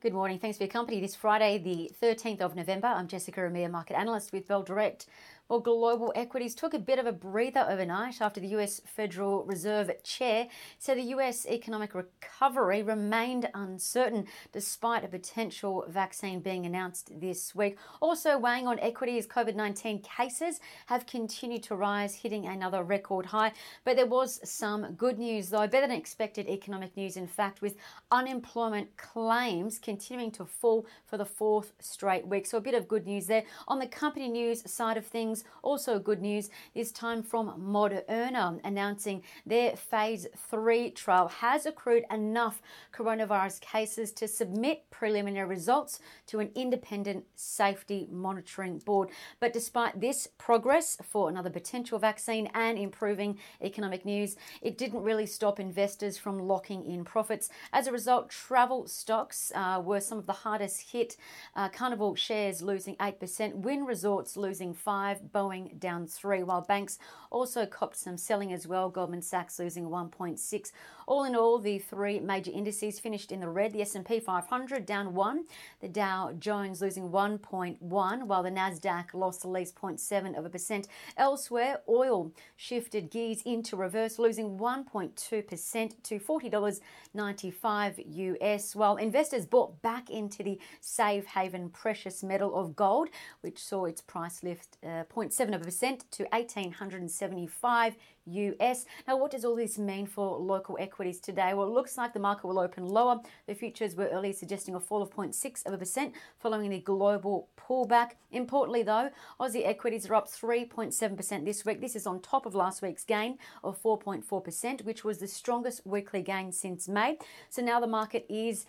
Good morning. Thanks for your company. This Friday, the 13th of November, I'm Jessica Amir, market analyst with Bell Direct. Well, global equities took a bit of a breather overnight after the US Federal Reserve chair said the US economic recovery remained uncertain despite a potential vaccine being announced this week. Also weighing on equities, COVID 19 cases have continued to rise, hitting another record high. But there was some good news, though, better than expected economic news, in fact, with unemployment claims continuing to fall for the fourth straight week. So a bit of good news there. On the company news side of things, news, also good news this time from Moderna announcing their phase three trial has accrued enough coronavirus cases to submit preliminary results to an independent safety monitoring board. But despite this progress for another potential vaccine and improving economic news, it didn't really stop investors from locking in profits. As a result, travel stocks uh, were some of the hardest hit. Uh, Carnival shares losing 8%, Wynn Resorts losing 5 Boeing down three, while banks also copped some selling as well. Goldman Sachs losing 1.6. All in all, the three major indices finished in the red. The S&P 500 down one, the Dow Jones losing 1.1, while the Nasdaq lost at least 0.7 of a percent. Elsewhere, oil shifted gears into reverse, losing 1.2% to $40.95 US, while investors bought back into the safe haven precious metal of gold, which saw its price lift uh, 0.7% to 1875 US. Now, what does all this mean for local equities today? Well, it looks like the market will open lower. The futures were earlier suggesting a fall of 0.6 of a percent following the global pullback. Importantly, though, Aussie equities are up 3.7% this week. This is on top of last week's gain of 4.4%, which was the strongest weekly gain since May. So now the market is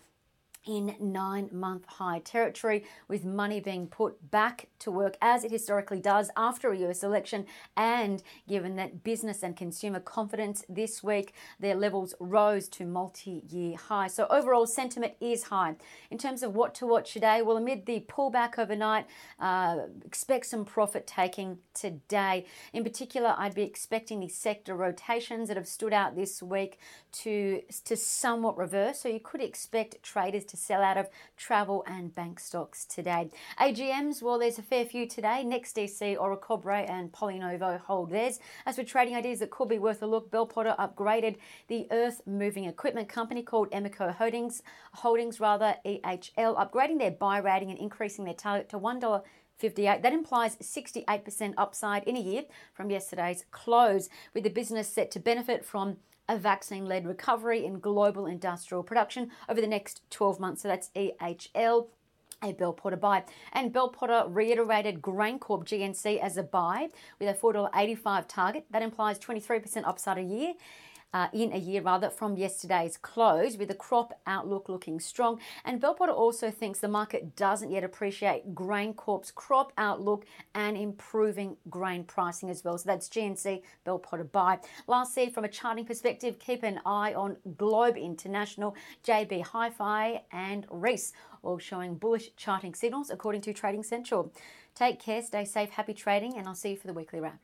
in nine month high territory, with money being put back to work as it historically does after a US election. And given that business and consumer confidence this week, their levels rose to multi year highs. So overall sentiment is high. In terms of what to watch today, well, amid the pullback overnight, uh, expect some profit taking today. In particular, I'd be expecting the sector rotations that have stood out this week to, to somewhat reverse. So you could expect traders to sell out of travel and bank stocks today. AGMs, well, there's a fair few today. Next NextDC, Orocobre, and PolyNovo hold theirs. As for trading ideas that could be worth a look, Bell Potter upgraded the earth moving equipment company called Emeco Holdings, Holdings rather EHL, upgrading their buy rating and increasing their target to $1. 58. That implies 68% upside in a year from yesterday's close, with the business set to benefit from a vaccine led recovery in global industrial production over the next 12 months. So that's EHL a Bell Potter buy. And Bell Potter reiterated GrainCorp GNC as a buy with a $4.85 target. That implies 23% upside a year uh, in a year rather from yesterday's close, with the crop outlook looking strong. And Bell Potter also thinks the market doesn't yet appreciate Grain GrainCorp's crop outlook and improving grain pricing as well. So that's GNC Bell Potter buy. Lastly, from a charting perspective, keep an eye on Globe International, JB Hi-Fi, and Reece, all showing bullish charting signals according to Trading Central. Take care, stay safe, happy trading, and I'll see you for the weekly wrap.